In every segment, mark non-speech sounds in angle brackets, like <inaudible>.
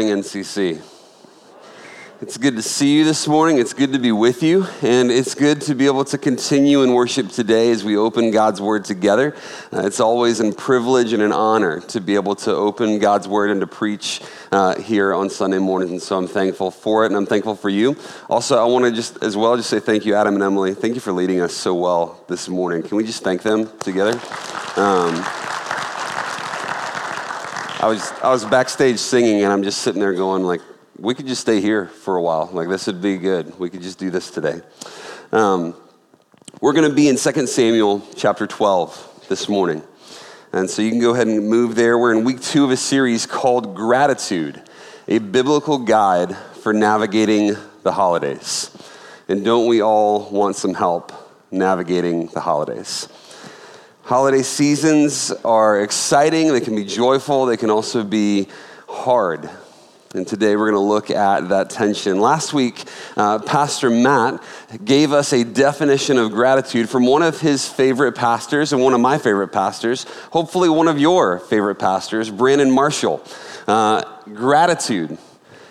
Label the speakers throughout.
Speaker 1: Morning, NCC. It's good to see you this morning. It's good to be with you. And it's good to be able to continue in worship today as we open God's Word together. Uh, it's always a privilege and an honor to be able to open God's Word and to preach uh, here on Sunday mornings. And so I'm thankful for it and I'm thankful for you. Also, I want to just as well just say thank you, Adam and Emily. Thank you for leading us so well this morning. Can we just thank them together? Um, I was I was backstage singing, and I'm just sitting there going like, we could just stay here for a while. Like this would be good. We could just do this today. Um, we're going to be in 2 Samuel chapter 12 this morning, and so you can go ahead and move there. We're in week two of a series called Gratitude, a biblical guide for navigating the holidays. And don't we all want some help navigating the holidays? Holiday seasons are exciting, they can be joyful, they can also be hard. And today we're going to look at that tension. Last week, uh, Pastor Matt gave us a definition of gratitude from one of his favorite pastors and one of my favorite pastors, hopefully one of your favorite pastors, Brandon Marshall. Uh, gratitude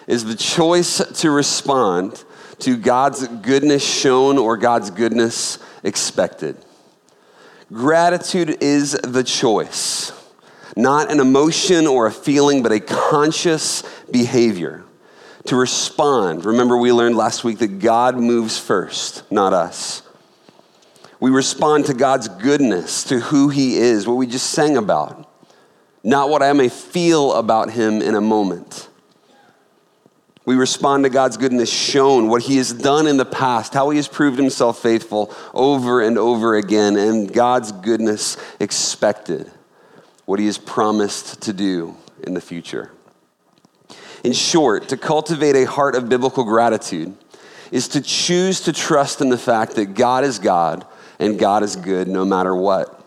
Speaker 1: is the choice to respond to God's goodness shown or God's goodness expected. Gratitude is the choice, not an emotion or a feeling, but a conscious behavior to respond. Remember, we learned last week that God moves first, not us. We respond to God's goodness, to who He is, what we just sang about, not what I may feel about Him in a moment. We respond to God's goodness shown, what He has done in the past, how He has proved Himself faithful over and over again, and God's goodness expected, what He has promised to do in the future. In short, to cultivate a heart of biblical gratitude is to choose to trust in the fact that God is God and God is good no matter what.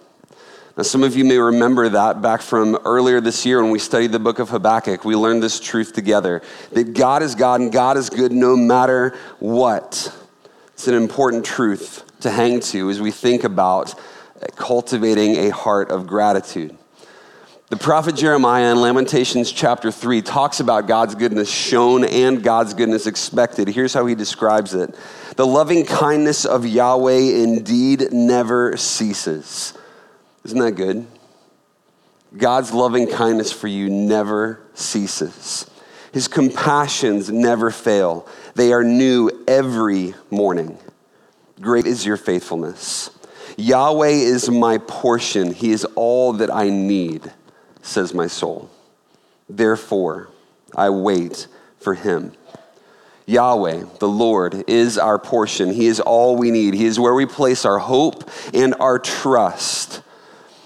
Speaker 1: Now, some of you may remember that back from earlier this year when we studied the book of Habakkuk. We learned this truth together that God is God and God is good no matter what. It's an important truth to hang to as we think about cultivating a heart of gratitude. The prophet Jeremiah in Lamentations chapter 3 talks about God's goodness shown and God's goodness expected. Here's how he describes it The loving kindness of Yahweh indeed never ceases isn't that good? God's loving kindness for you never ceases. His compassions never fail. They are new every morning. Great is your faithfulness. Yahweh is my portion. He is all that I need, says my soul. Therefore, I wait for him. Yahweh, the Lord, is our portion. He is all we need. He is where we place our hope and our trust.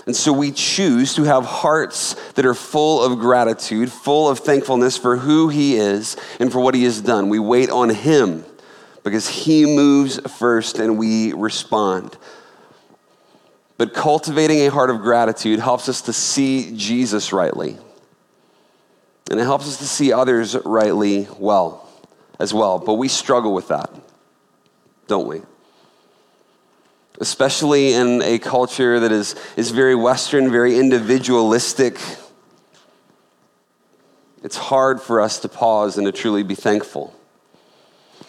Speaker 1: And so we choose to have hearts that are full of gratitude, full of thankfulness for who He is and for what He has done. We wait on Him because He moves first and we respond. But cultivating a heart of gratitude helps us to see Jesus rightly. And it helps us to see others rightly well as well. But we struggle with that, don't we? Especially in a culture that is, is very Western, very individualistic. It's hard for us to pause and to truly be thankful.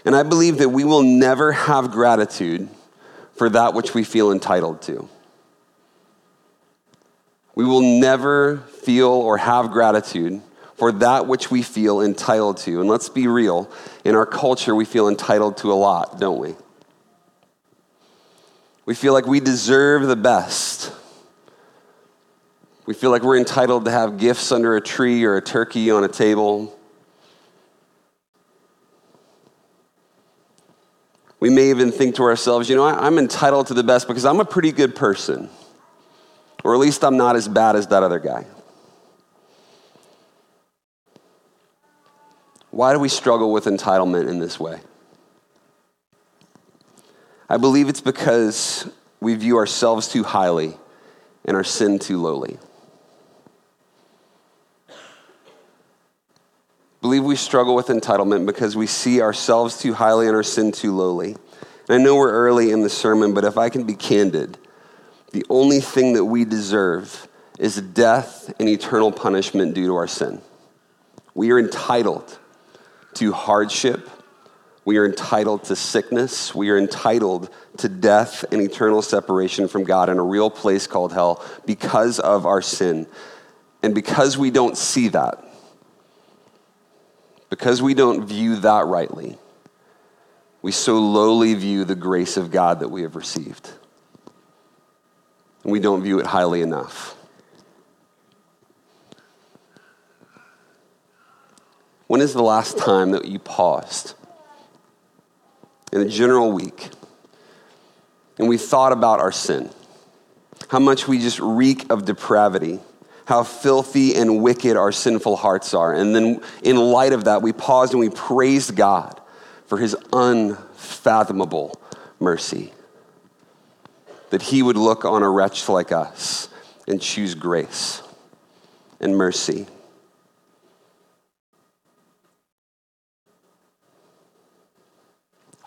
Speaker 1: And I believe that we will never have gratitude for that which we feel entitled to. We will never feel or have gratitude for that which we feel entitled to. And let's be real, in our culture, we feel entitled to a lot, don't we? We feel like we deserve the best. We feel like we're entitled to have gifts under a tree or a turkey on a table. We may even think to ourselves, you know, I'm entitled to the best because I'm a pretty good person, or at least I'm not as bad as that other guy. Why do we struggle with entitlement in this way? I believe it's because we view ourselves too highly and our sin too lowly. I believe we struggle with entitlement because we see ourselves too highly and our sin too lowly. And I know we're early in the sermon, but if I can be candid, the only thing that we deserve is death and eternal punishment due to our sin. We are entitled to hardship. We are entitled to sickness. We are entitled to death and eternal separation from God in a real place called hell because of our sin. And because we don't see that, because we don't view that rightly, we so lowly view the grace of God that we have received. And we don't view it highly enough. When is the last time that you paused in a general week and we thought about our sin? How much we just reek of depravity, how filthy and wicked our sinful hearts are. And then, in light of that, we paused and we praised God for his unfathomable mercy. That he would look on a wretch like us and choose grace and mercy.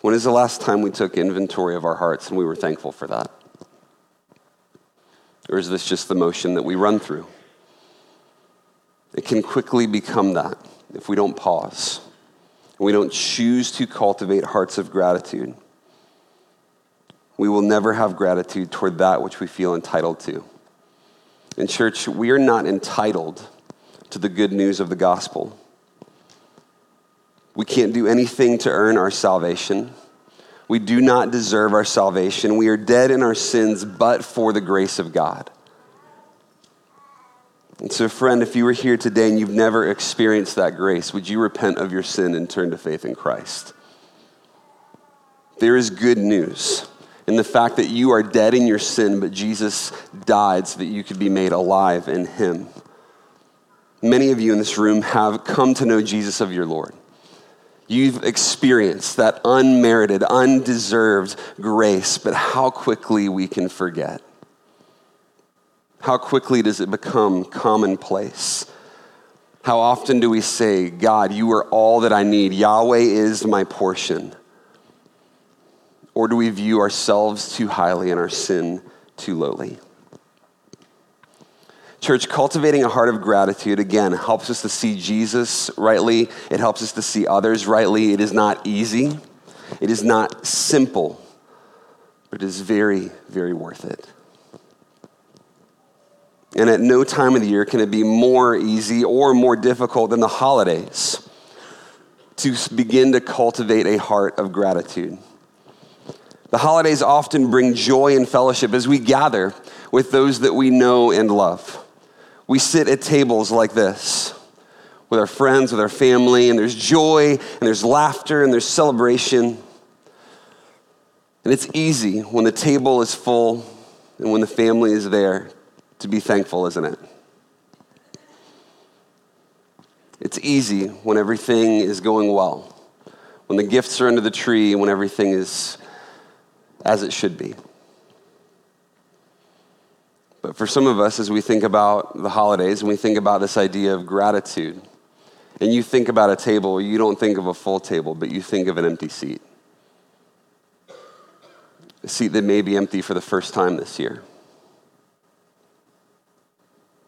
Speaker 1: When is the last time we took inventory of our hearts and we were thankful for that? Or is this just the motion that we run through? It can quickly become that if we don't pause and we don't choose to cultivate hearts of gratitude. We will never have gratitude toward that which we feel entitled to. In church, we are not entitled to the good news of the gospel. We can't do anything to earn our salvation. We do not deserve our salvation. We are dead in our sins, but for the grace of God. And so, friend, if you were here today and you've never experienced that grace, would you repent of your sin and turn to faith in Christ? There is good news in the fact that you are dead in your sin, but Jesus died so that you could be made alive in Him. Many of you in this room have come to know Jesus of your Lord. You've experienced that unmerited, undeserved grace, but how quickly we can forget. How quickly does it become commonplace? How often do we say, God, you are all that I need, Yahweh is my portion? Or do we view ourselves too highly and our sin too lowly? Church, cultivating a heart of gratitude, again, helps us to see Jesus rightly. It helps us to see others rightly. It is not easy, it is not simple, but it is very, very worth it. And at no time of the year can it be more easy or more difficult than the holidays to begin to cultivate a heart of gratitude. The holidays often bring joy and fellowship as we gather with those that we know and love we sit at tables like this with our friends, with our family, and there's joy, and there's laughter, and there's celebration. And it's easy when the table is full and when the family is there to be thankful, isn't it? It's easy when everything is going well, when the gifts are under the tree, when everything is as it should be. But for some of us, as we think about the holidays and we think about this idea of gratitude, and you think about a table, you don't think of a full table, but you think of an empty seat. A seat that may be empty for the first time this year.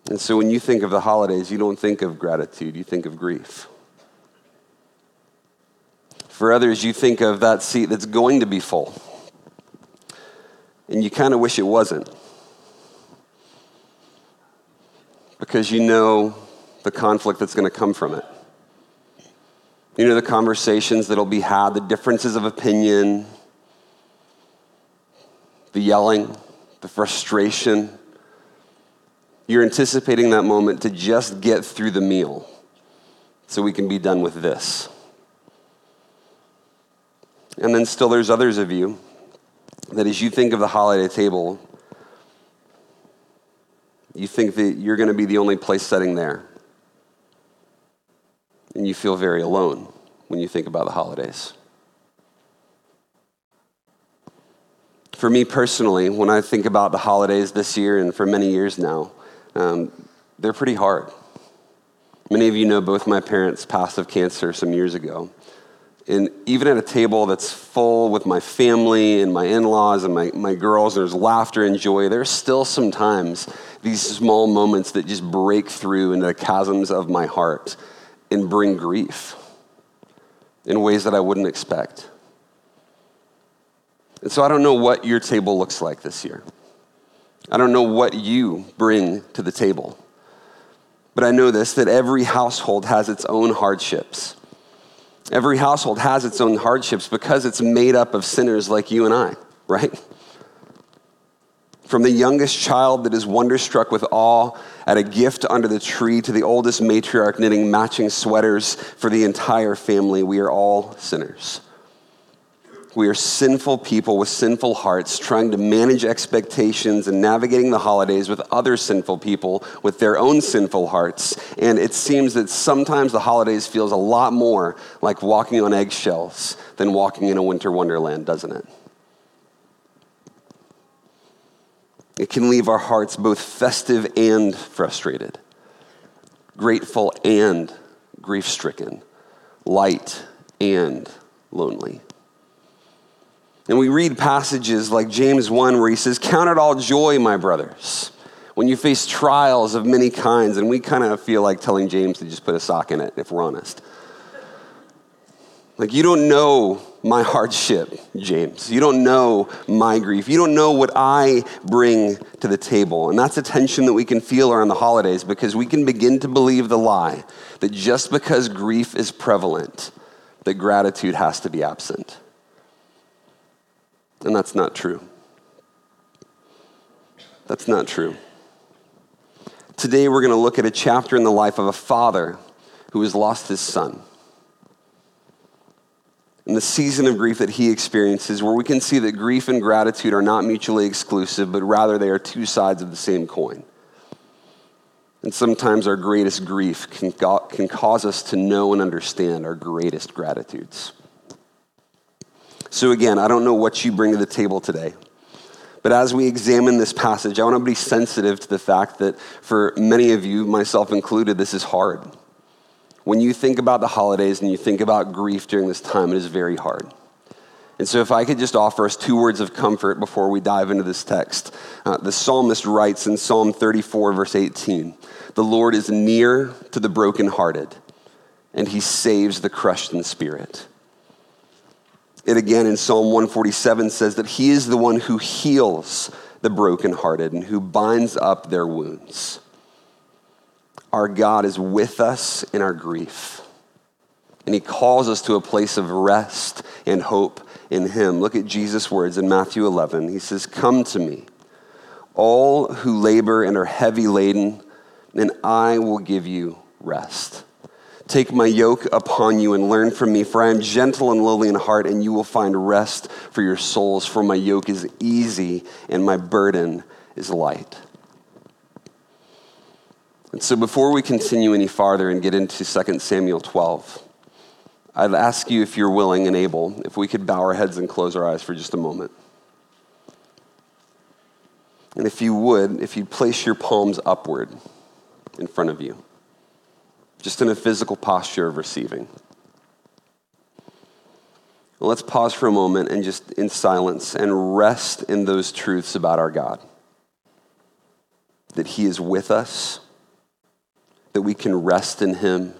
Speaker 1: And so when you think of the holidays, you don't think of gratitude, you think of grief. For others, you think of that seat that's going to be full, and you kind of wish it wasn't. Because you know the conflict that's going to come from it. You know the conversations that'll be had, the differences of opinion, the yelling, the frustration. You're anticipating that moment to just get through the meal so we can be done with this. And then still, there's others of you that as you think of the holiday table, you think that you're going to be the only place setting there. And you feel very alone. when you think about the holidays? For me personally, when I think about the holidays this year and for many years now, um, they're pretty hard. Many of you know both my parents passed of cancer some years ago. And even at a table that's full with my family and my in laws and my, my girls, there's laughter and joy. There's still sometimes these small moments that just break through into the chasms of my heart and bring grief in ways that I wouldn't expect. And so I don't know what your table looks like this year. I don't know what you bring to the table. But I know this that every household has its own hardships. Every household has its own hardships because it's made up of sinners like you and I, right? From the youngest child that is wonderstruck with awe at a gift under the tree to the oldest matriarch knitting matching sweaters for the entire family, we are all sinners. We are sinful people with sinful hearts trying to manage expectations and navigating the holidays with other sinful people with their own sinful hearts. And it seems that sometimes the holidays feels a lot more like walking on eggshells than walking in a winter wonderland, doesn't it? It can leave our hearts both festive and frustrated, grateful and grief stricken, light and lonely. And we read passages like James 1 where he says, Count it all joy, my brothers, when you face trials of many kinds. And we kind of feel like telling James to just put a sock in it, if we're honest. Like, you don't know my hardship, James. You don't know my grief. You don't know what I bring to the table. And that's a tension that we can feel around the holidays because we can begin to believe the lie that just because grief is prevalent, that gratitude has to be absent. And that's not true. That's not true. Today, we're going to look at a chapter in the life of a father who has lost his son. And the season of grief that he experiences, where we can see that grief and gratitude are not mutually exclusive, but rather they are two sides of the same coin. And sometimes our greatest grief can, can cause us to know and understand our greatest gratitudes. So, again, I don't know what you bring to the table today. But as we examine this passage, I want to be sensitive to the fact that for many of you, myself included, this is hard. When you think about the holidays and you think about grief during this time, it is very hard. And so, if I could just offer us two words of comfort before we dive into this text, uh, the psalmist writes in Psalm 34, verse 18 The Lord is near to the brokenhearted, and he saves the crushed in spirit. It again in Psalm 147 says that he is the one who heals the brokenhearted and who binds up their wounds. Our God is with us in our grief. And he calls us to a place of rest and hope in him. Look at Jesus' words in Matthew 11. He says, Come to me, all who labor and are heavy laden, and I will give you rest. Take my yoke upon you and learn from me, for I am gentle and lowly in heart, and you will find rest for your souls. For my yoke is easy and my burden is light. And so, before we continue any farther and get into 2 Samuel 12, I'd ask you if you're willing and able, if we could bow our heads and close our eyes for just a moment. And if you would, if you'd place your palms upward in front of you just in a physical posture of receiving. Let's pause for a moment and just in silence and rest in those truths about our God. That He is with us, that we can rest in Him,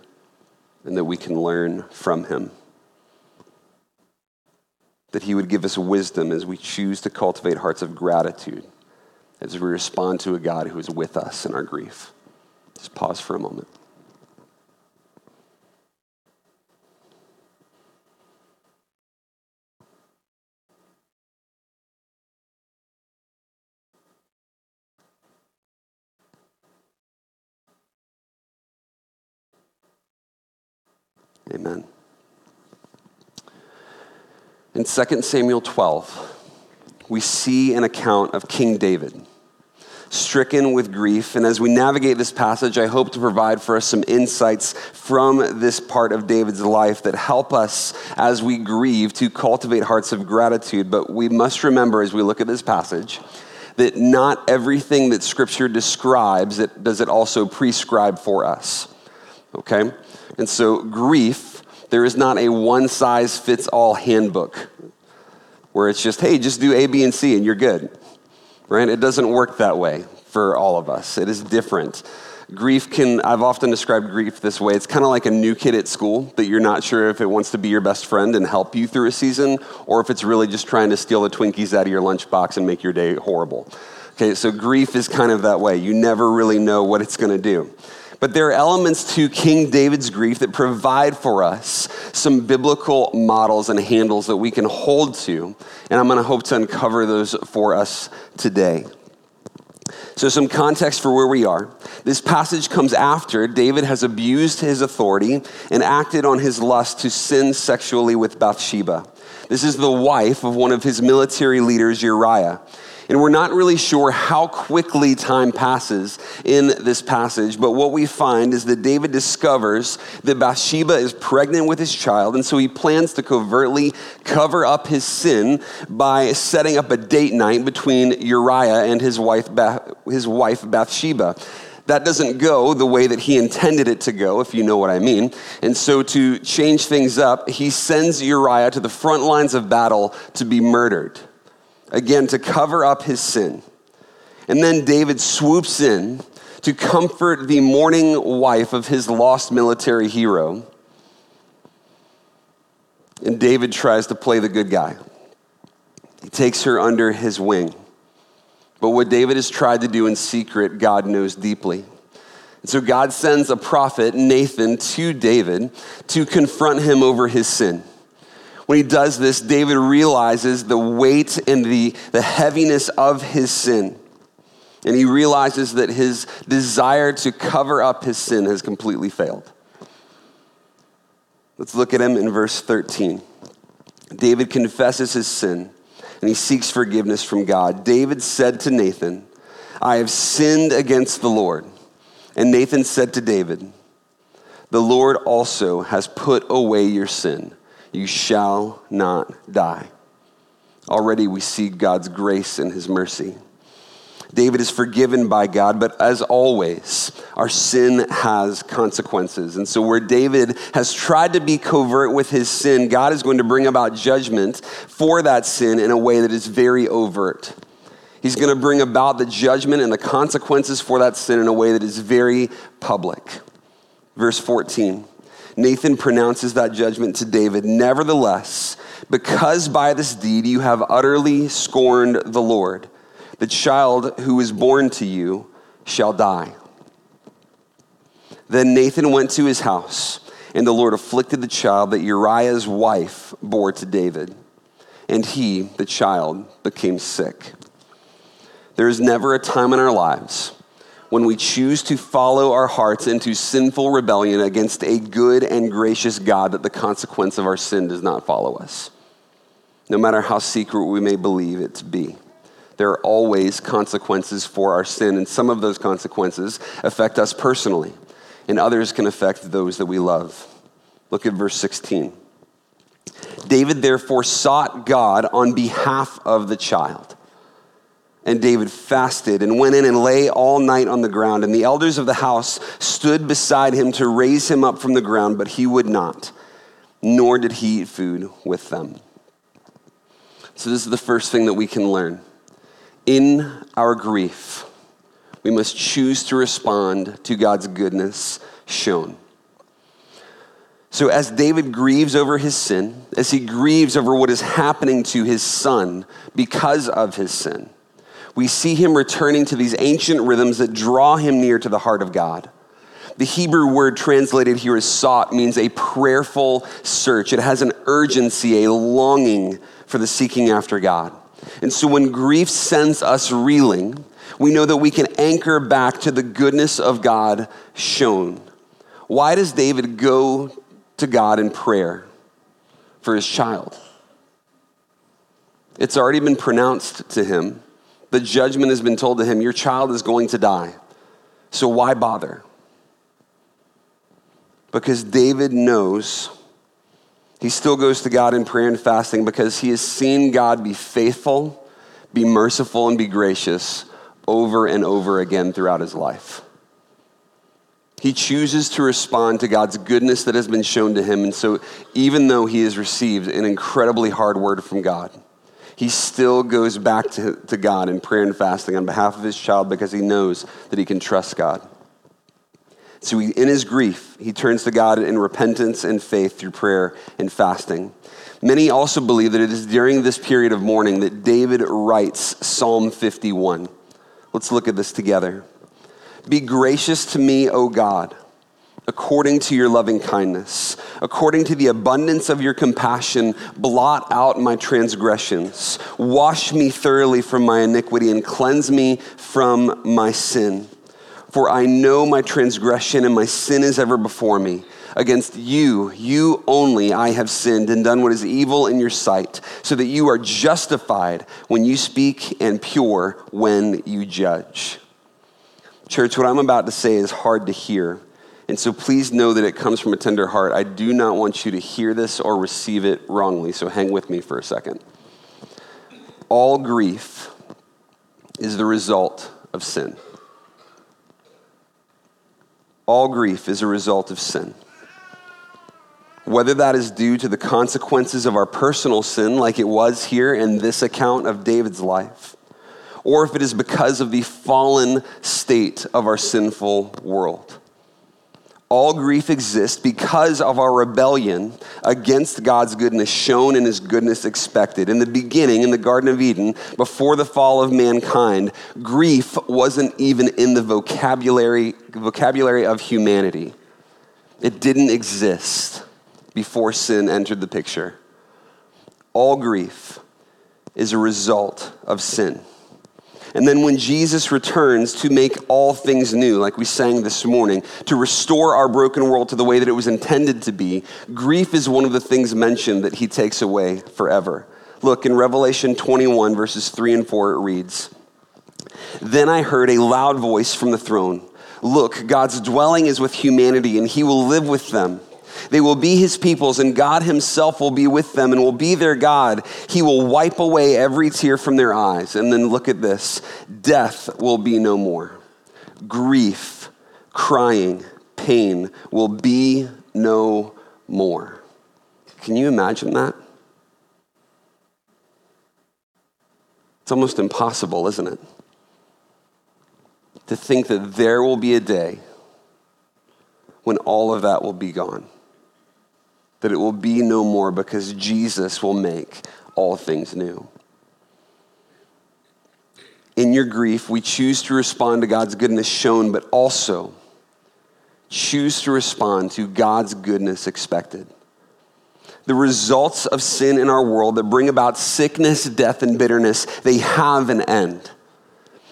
Speaker 1: and that we can learn from Him. That He would give us wisdom as we choose to cultivate hearts of gratitude as we respond to a God who is with us in our grief. Just pause for a moment. Amen. In 2 Samuel 12, we see an account of King David. stricken with grief. And as we navigate this passage, I hope to provide for us some insights from this part of David's life that help us as we grieve to cultivate hearts of gratitude. But we must remember as we look at this passage that not everything that Scripture describes it, does it also prescribe for us. Okay? And so, grief, there is not a one size fits all handbook where it's just, hey, just do A, B, and C and you're good. Right? It doesn't work that way for all of us, it is different. Grief can, I've often described grief this way. It's kind of like a new kid at school that you're not sure if it wants to be your best friend and help you through a season, or if it's really just trying to steal the Twinkies out of your lunchbox and make your day horrible. Okay, so grief is kind of that way. You never really know what it's going to do. But there are elements to King David's grief that provide for us some biblical models and handles that we can hold to. And I'm going to hope to uncover those for us today. So, some context for where we are. This passage comes after David has abused his authority and acted on his lust to sin sexually with Bathsheba. This is the wife of one of his military leaders, Uriah. And we're not really sure how quickly time passes in this passage, but what we find is that David discovers that Bathsheba is pregnant with his child, and so he plans to covertly cover up his sin by setting up a date night between Uriah and his wife, his wife Bathsheba that doesn't go the way that he intended it to go, if you know what I mean. And so, to change things up, he sends Uriah to the front lines of battle to be murdered again, to cover up his sin. And then David swoops in to comfort the mourning wife of his lost military hero. And David tries to play the good guy. He takes her under his wing. But what David has tried to do in secret, God knows deeply. And so God sends a prophet, Nathan, to David to confront him over his sin. When he does this, David realizes the weight and the, the heaviness of his sin. And he realizes that his desire to cover up his sin has completely failed. Let's look at him in verse 13. David confesses his sin and he seeks forgiveness from God. David said to Nathan, I have sinned against the Lord. And Nathan said to David, The Lord also has put away your sin you shall not die. Already we see God's grace and his mercy. David is forgiven by God, but as always, our sin has consequences. And so, where David has tried to be covert with his sin, God is going to bring about judgment for that sin in a way that is very overt. He's going to bring about the judgment and the consequences for that sin in a way that is very public. Verse 14 Nathan pronounces that judgment to David. Nevertheless, because by this deed you have utterly scorned the Lord, the child who is born to you shall die. Then Nathan went to his house, and the Lord afflicted the child that Uriah's wife bore to David. And he, the child, became sick. There is never a time in our lives when we choose to follow our hearts into sinful rebellion against a good and gracious God that the consequence of our sin does not follow us. No matter how secret we may believe it to be, there are always consequences for our sin, and some of those consequences affect us personally, and others can affect those that we love. Look at verse 16. David therefore sought God on behalf of the child. And David fasted and went in and lay all night on the ground. And the elders of the house stood beside him to raise him up from the ground, but he would not, nor did he eat food with them. So, this is the first thing that we can learn. In our grief, we must choose to respond to God's goodness shown. So, as David grieves over his sin, as he grieves over what is happening to his son because of his sin, we see him returning to these ancient rhythms that draw him near to the heart of God. The Hebrew word translated here as sought means a prayerful search. It has an urgency, a longing for the seeking after God. And so when grief sends us reeling, we know that we can anchor back to the goodness of God shown. Why does David go to God in prayer for his child? It's already been pronounced to him The judgment has been told to him Your child is going to die. So why bother? Because David knows he still goes to God in prayer and fasting because he has seen God be faithful, be merciful, and be gracious over and over again throughout his life. He chooses to respond to God's goodness that has been shown to him. And so, even though he has received an incredibly hard word from God, he still goes back to, to God in prayer and fasting on behalf of his child because he knows that he can trust God. So, he, in his grief, he turns to God in repentance and faith through prayer and fasting. Many also believe that it is during this period of mourning that David writes Psalm 51. Let's look at this together. Be gracious to me, O God, according to your loving kindness. According to the abundance of your compassion, blot out my transgressions. Wash me thoroughly from my iniquity and cleanse me from my sin. For I know my transgression and my sin is ever before me. Against you, you only, I have sinned and done what is evil in your sight, so that you are justified when you speak and pure when you judge. Church, what I'm about to say is hard to hear. And so please know that it comes from a tender heart. I do not want you to hear this or receive it wrongly, so hang with me for a second. All grief is the result of sin. All grief is a result of sin whether that is due to the consequences of our personal sin, like it was here in this account of David's life, or if it is because of the fallen state of our sinful world. All grief exists because of our rebellion against God's goodness shown and his goodness expected. In the beginning, in the Garden of Eden, before the fall of mankind, grief wasn't even in the vocabulary, vocabulary of humanity. It didn't exist before sin entered the picture. All grief is a result of sin. And then when Jesus returns to make all things new, like we sang this morning, to restore our broken world to the way that it was intended to be, grief is one of the things mentioned that he takes away forever. Look, in Revelation 21, verses 3 and 4, it reads Then I heard a loud voice from the throne Look, God's dwelling is with humanity, and he will live with them. They will be his peoples, and God himself will be with them and will be their God. He will wipe away every tear from their eyes. And then look at this death will be no more. Grief, crying, pain will be no more. Can you imagine that? It's almost impossible, isn't it? To think that there will be a day when all of that will be gone that it will be no more because Jesus will make all things new. In your grief, we choose to respond to God's goodness shown, but also choose to respond to God's goodness expected. The results of sin in our world that bring about sickness, death, and bitterness, they have an end.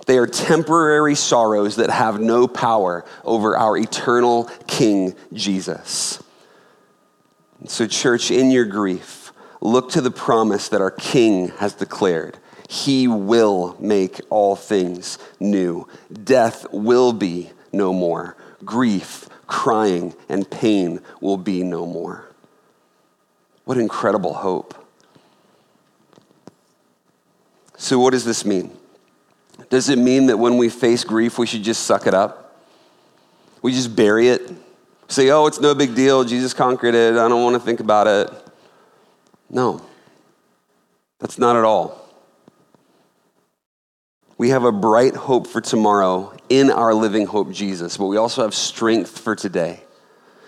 Speaker 1: They are temporary sorrows that have no power over our eternal King Jesus. So, church, in your grief, look to the promise that our King has declared. He will make all things new. Death will be no more. Grief, crying, and pain will be no more. What incredible hope. So, what does this mean? Does it mean that when we face grief, we should just suck it up? We just bury it? Say, oh, it's no big deal. Jesus conquered it. I don't want to think about it. No, that's not at all. We have a bright hope for tomorrow in our living hope, Jesus, but we also have strength for today.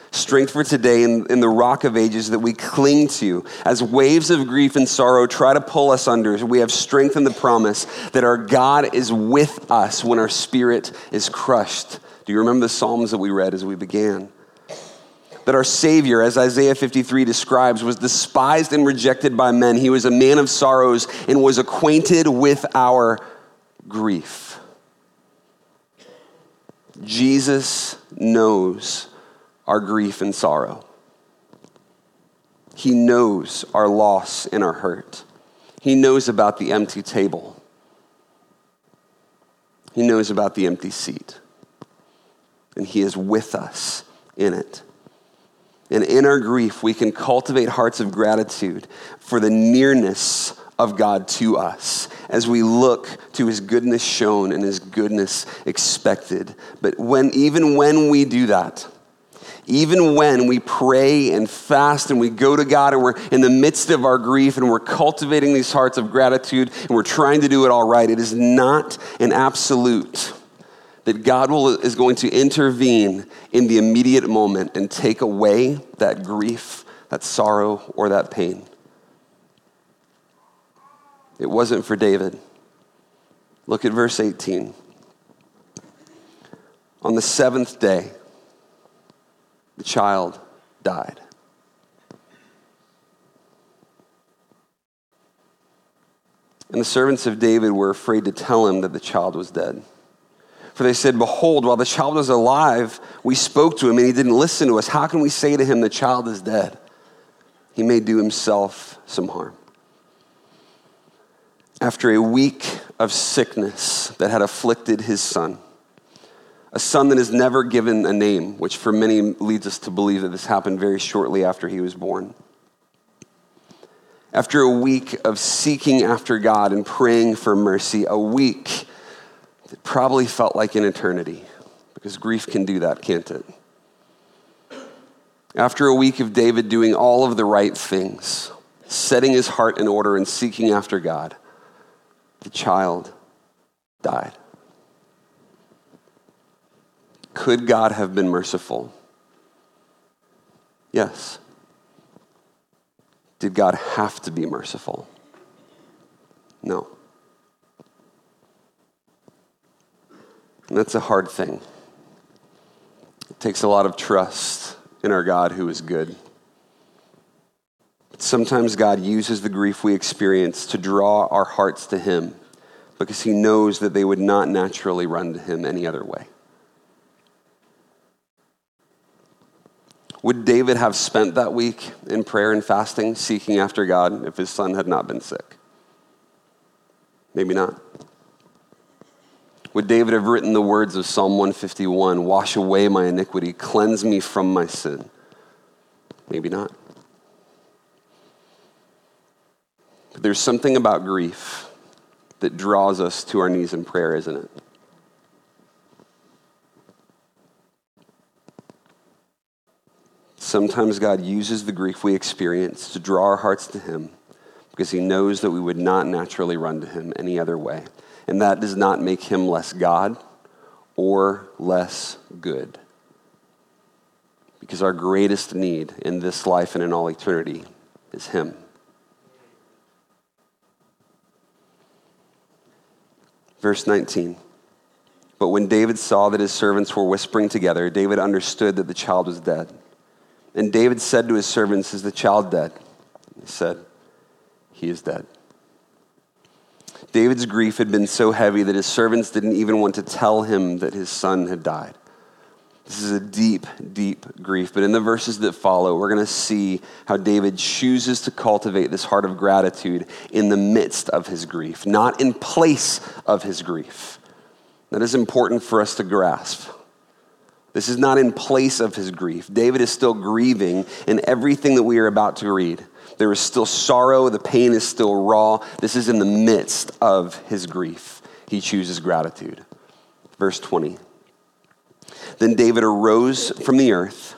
Speaker 1: Strength for today in, in the rock of ages that we cling to. As waves of grief and sorrow try to pull us under, we have strength in the promise that our God is with us when our spirit is crushed. Do you remember the Psalms that we read as we began? That our Savior, as Isaiah 53 describes, was despised and rejected by men. He was a man of sorrows and was acquainted with our grief. Jesus knows our grief and sorrow. He knows our loss and our hurt. He knows about the empty table. He knows about the empty seat. And He is with us in it. And in our grief, we can cultivate hearts of gratitude for the nearness of God to us as we look to his goodness shown and his goodness expected. But when even when we do that, even when we pray and fast and we go to God and we're in the midst of our grief and we're cultivating these hearts of gratitude and we're trying to do it all right, it is not an absolute that God will, is going to intervene in the immediate moment and take away that grief, that sorrow, or that pain. It wasn't for David. Look at verse 18. On the seventh day, the child died. And the servants of David were afraid to tell him that the child was dead. For they said, Behold, while the child was alive, we spoke to him and he didn't listen to us. How can we say to him, The child is dead? He may do himself some harm. After a week of sickness that had afflicted his son, a son that is never given a name, which for many leads us to believe that this happened very shortly after he was born. After a week of seeking after God and praying for mercy, a week that probably felt like an eternity, because grief can do that, can't it? After a week of David doing all of the right things, setting his heart in order and seeking after God, the child died. Could God have been merciful? Yes. Did God have to be merciful? No. And that's a hard thing. It takes a lot of trust in our God who is good. But sometimes God uses the grief we experience to draw our hearts to Him because He knows that they would not naturally run to Him any other way. Would David have spent that week in prayer and fasting, seeking after God, if his son had not been sick? Maybe not. Would David have written the words of Psalm 151 Wash away my iniquity, cleanse me from my sin? Maybe not. But there's something about grief that draws us to our knees in prayer, isn't it? Sometimes God uses the grief we experience to draw our hearts to Him because He knows that we would not naturally run to Him any other way. And that does not make Him less God or less good. Because our greatest need in this life and in all eternity is Him. Verse 19. But when David saw that his servants were whispering together, David understood that the child was dead. And David said to his servants, Is the child dead? He said, He is dead. David's grief had been so heavy that his servants didn't even want to tell him that his son had died. This is a deep, deep grief. But in the verses that follow, we're going to see how David chooses to cultivate this heart of gratitude in the midst of his grief, not in place of his grief. That is important for us to grasp. This is not in place of his grief. David is still grieving in everything that we are about to read. There is still sorrow, the pain is still raw. This is in the midst of his grief. He chooses gratitude. Verse 20. Then David arose from the earth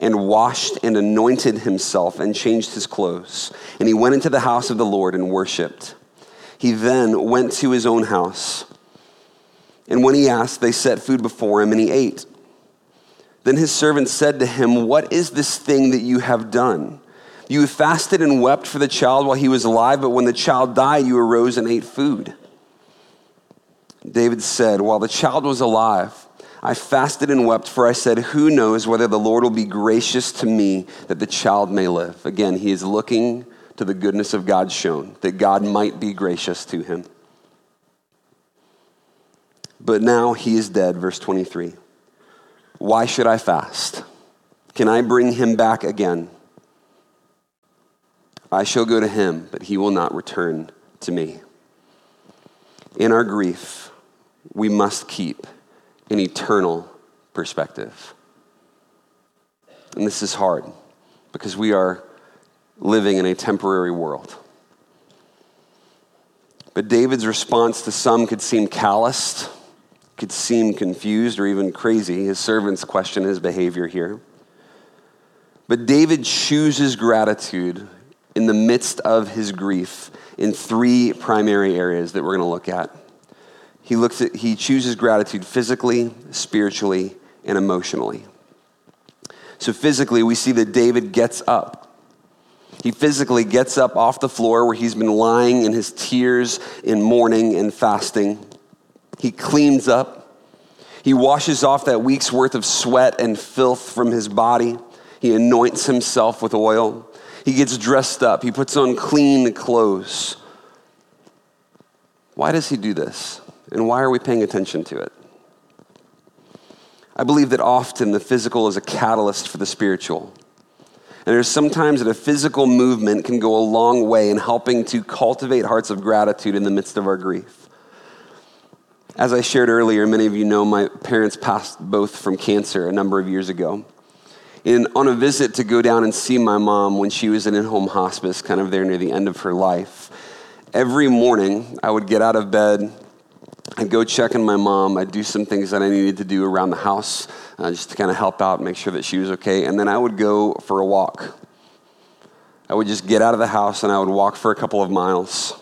Speaker 1: and washed and anointed himself and changed his clothes. And he went into the house of the Lord and worshiped. He then went to his own house. And when he asked, they set food before him and he ate. Then his servants said to him, What is this thing that you have done? You fasted and wept for the child while he was alive, but when the child died, you arose and ate food. David said, While the child was alive, I fasted and wept, for I said, Who knows whether the Lord will be gracious to me that the child may live? Again, he is looking to the goodness of God shown, that God might be gracious to him. But now he is dead, verse 23. Why should I fast? Can I bring him back again? I shall go to him, but he will not return to me. In our grief, we must keep an eternal perspective. And this is hard because we are living in a temporary world. But David's response to some could seem calloused, could seem confused, or even crazy. His servants question his behavior here. But David chooses gratitude in the midst of his grief in three primary areas that we're going to look at. He looks at he chooses gratitude physically, spiritually, and emotionally. So physically, we see that David gets up. He physically gets up off the floor where he's been lying in his tears in mourning and fasting. He cleans up. He washes off that week's worth of sweat and filth from his body. He anoints himself with oil. He gets dressed up. He puts on clean clothes. Why does he do this? And why are we paying attention to it? I believe that often the physical is a catalyst for the spiritual. And there's sometimes that a physical movement can go a long way in helping to cultivate hearts of gratitude in the midst of our grief. As I shared earlier, many of you know my parents passed both from cancer a number of years ago. And on a visit to go down and see my mom when she was in in home hospice, kind of there near the end of her life, every morning I would get out of bed, I'd go check on my mom. I'd do some things that I needed to do around the house uh, just to kind of help out, make sure that she was okay. And then I would go for a walk. I would just get out of the house and I would walk for a couple of miles.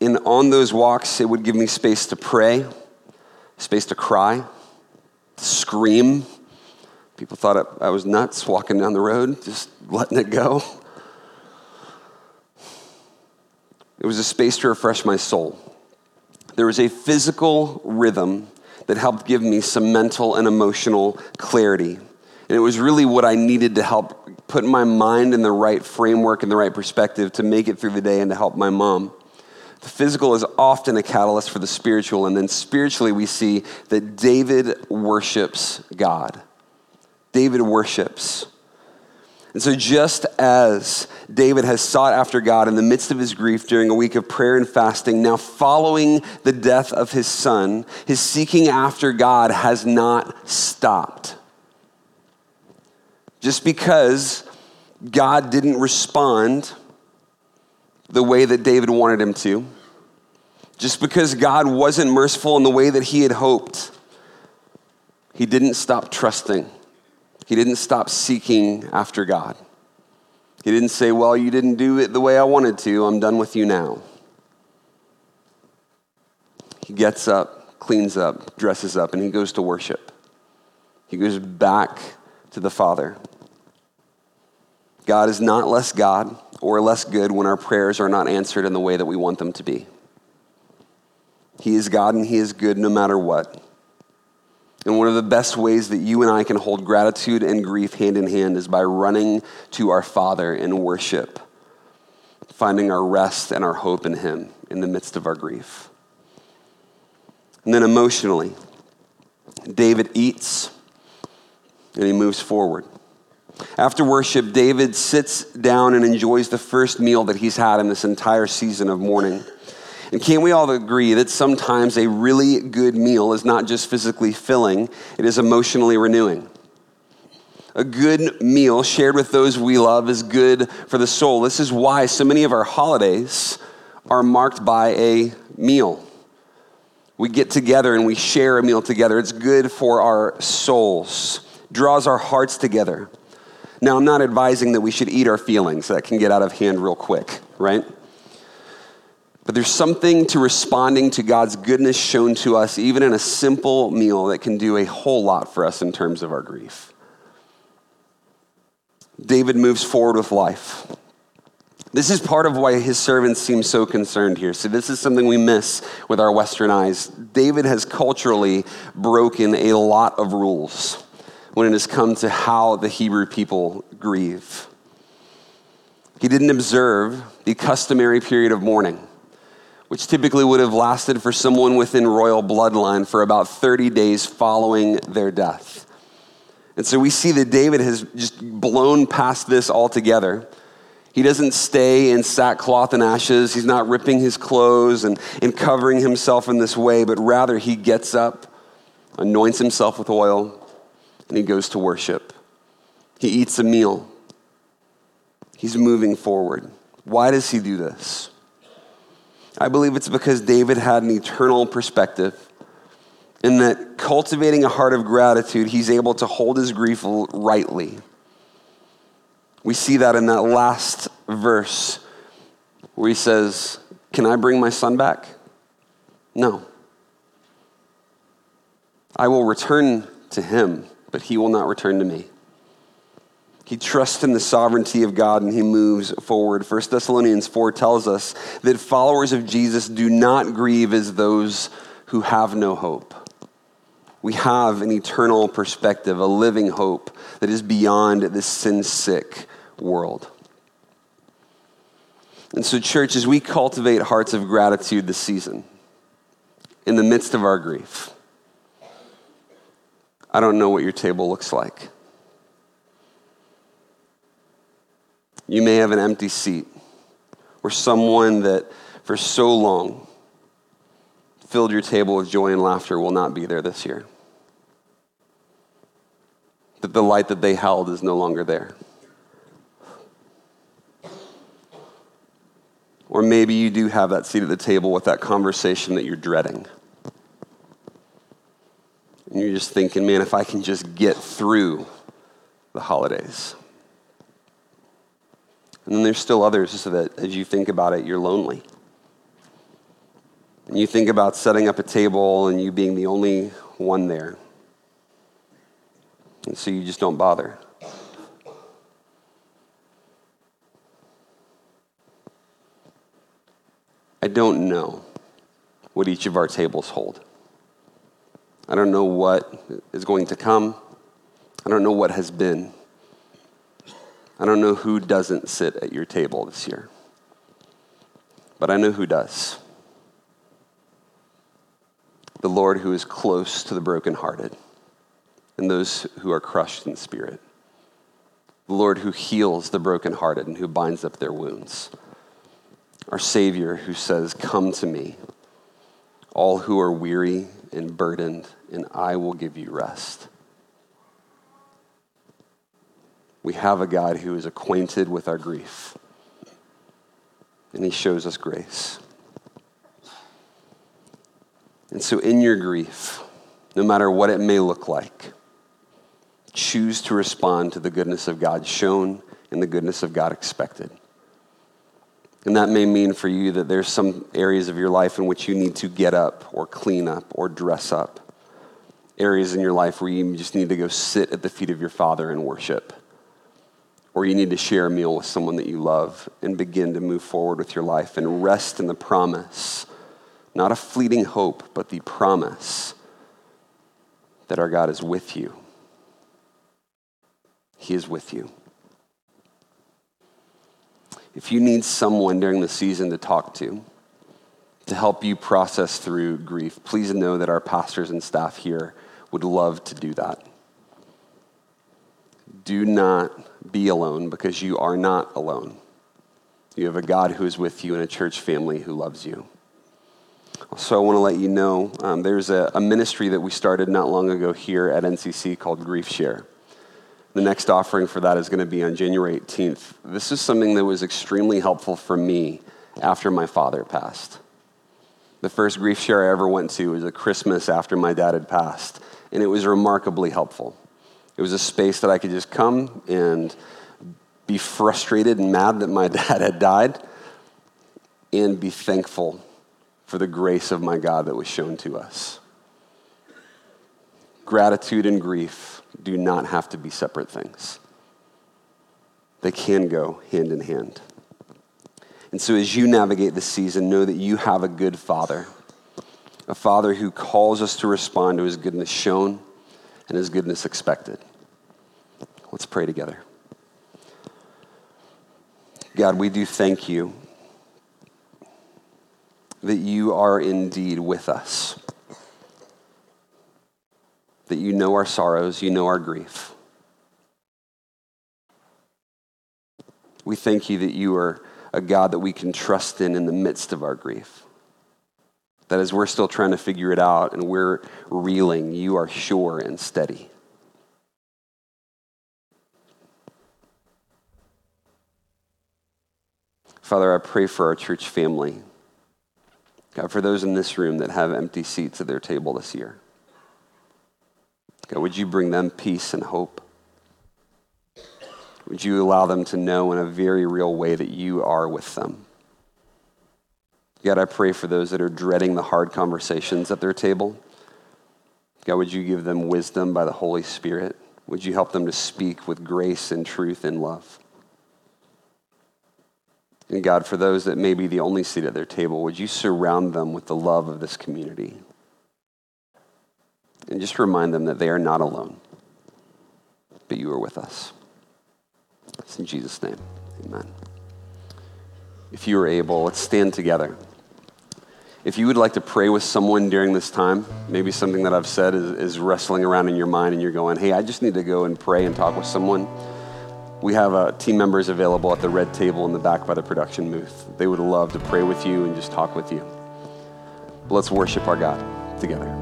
Speaker 1: And on those walks, it would give me space to pray, space to cry, to scream. People thought I was nuts walking down the road, just letting it go. It was a space to refresh my soul there was a physical rhythm that helped give me some mental and emotional clarity. And it was really what I needed to help put my mind in the right framework and the right perspective to make it through the day and to help my mom. The physical is often a catalyst for the spiritual, and then spiritually, we see that David worships God. David worships. And so, just as David has sought after God in the midst of his grief during a week of prayer and fasting, now following the death of his son, his seeking after God has not stopped. Just because God didn't respond the way that David wanted him to, just because God wasn't merciful in the way that he had hoped, he didn't stop trusting. He didn't stop seeking after God. He didn't say, Well, you didn't do it the way I wanted to. I'm done with you now. He gets up, cleans up, dresses up, and he goes to worship. He goes back to the Father. God is not less God or less good when our prayers are not answered in the way that we want them to be. He is God and He is good no matter what. And one of the best ways that you and I can hold gratitude and grief hand in hand is by running to our Father in worship, finding our rest and our hope in Him in the midst of our grief. And then emotionally, David eats and he moves forward. After worship, David sits down and enjoys the first meal that he's had in this entire season of mourning. And can we all agree that sometimes a really good meal is not just physically filling, it is emotionally renewing? A good meal shared with those we love is good for the soul. This is why so many of our holidays are marked by a meal. We get together and we share a meal together. It's good for our souls, draws our hearts together. Now, I'm not advising that we should eat our feelings. That can get out of hand real quick, right? But there's something to responding to God's goodness shown to us, even in a simple meal, that can do a whole lot for us in terms of our grief. David moves forward with life. This is part of why his servants seem so concerned here. So, this is something we miss with our Western eyes. David has culturally broken a lot of rules when it has come to how the Hebrew people grieve. He didn't observe the customary period of mourning which typically would have lasted for someone within royal bloodline for about 30 days following their death. And so we see that David has just blown past this altogether. He doesn't stay in sackcloth and ashes. He's not ripping his clothes and, and covering himself in this way, but rather he gets up, anoints himself with oil, and he goes to worship. He eats a meal. He's moving forward. Why does he do this? I believe it's because David had an eternal perspective. In that cultivating a heart of gratitude, he's able to hold his grief rightly. We see that in that last verse where he says, Can I bring my son back? No. I will return to him, but he will not return to me. He trusts in the sovereignty of God and he moves forward. 1 Thessalonians 4 tells us that followers of Jesus do not grieve as those who have no hope. We have an eternal perspective, a living hope that is beyond this sin sick world. And so, church, as we cultivate hearts of gratitude this season, in the midst of our grief, I don't know what your table looks like. You may have an empty seat or someone that for so long filled your table with joy and laughter will not be there this year. That the light that they held is no longer there. Or maybe you do have that seat at the table with that conversation that you're dreading. And you're just thinking, man, if I can just get through the holidays. And then there's still others so that as you think about it, you're lonely. And you think about setting up a table and you being the only one there. And so you just don't bother. I don't know what each of our tables hold. I don't know what is going to come. I don't know what has been. I don't know who doesn't sit at your table this year. But I know who does. The Lord who is close to the brokenhearted and those who are crushed in spirit. The Lord who heals the brokenhearted and who binds up their wounds our Savior who says, Come to me, all who are weary and burdened, and I will give you rest. We have a God who is acquainted with our grief, and He shows us grace. And so, in your grief, no matter what it may look like, choose to respond to the goodness of God shown and the goodness of God expected. And that may mean for you that there's some areas of your life in which you need to get up or clean up or dress up. Areas in your life where you just need to go sit at the feet of your Father and worship. Or you need to share a meal with someone that you love and begin to move forward with your life and rest in the promise, not a fleeting hope, but the promise that our God is with you. He is with you. If you need someone during the season to talk to, to help you process through grief, please know that our pastors and staff here would love to do that. Do not be alone because you are not alone. You have a God who is with you and a church family who loves you. So I want to let you know um, there's a, a ministry that we started not long ago here at NCC called Grief Share. The next offering for that is going to be on January 18th. This is something that was extremely helpful for me after my father passed. The first grief share I ever went to was a Christmas after my dad had passed, and it was remarkably helpful. It was a space that I could just come and be frustrated and mad that my <laughs> dad had died and be thankful for the grace of my God that was shown to us. Gratitude and grief do not have to be separate things, they can go hand in hand. And so, as you navigate this season, know that you have a good father, a father who calls us to respond to his goodness shown and his goodness expected. Let's pray together. God, we do thank you that you are indeed with us that you know our sorrows, you know our grief. We thank you that you are a God that we can trust in in the midst of our grief. That as we're still trying to figure it out and we're reeling, you are sure and steady. Father, I pray for our church family. God, for those in this room that have empty seats at their table this year. God, would you bring them peace and hope? Would you allow them to know in a very real way that you are with them? God, I pray for those that are dreading the hard conversations at their table. God, would you give them wisdom by the Holy Spirit? Would you help them to speak with grace and truth and love? And God, for those that may be the only seat at their table, would you surround them with the love of this community? And just remind them that they are not alone, but you are with us. It's in Jesus' name. Amen. If you are able, let's stand together. If you would like to pray with someone during this time, maybe something that I've said is, is, wrestling around in your mind and you're going, hey, I just need to go and pray and talk with someone. We have uh, team members available at the red table in the back by the production booth. They would love to pray with you and just talk with you. But let's worship our God together.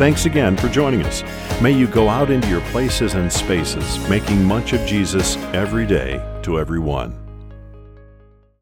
Speaker 2: Thanks again for joining us. May you go out into your places and spaces, making much of Jesus every day to everyone.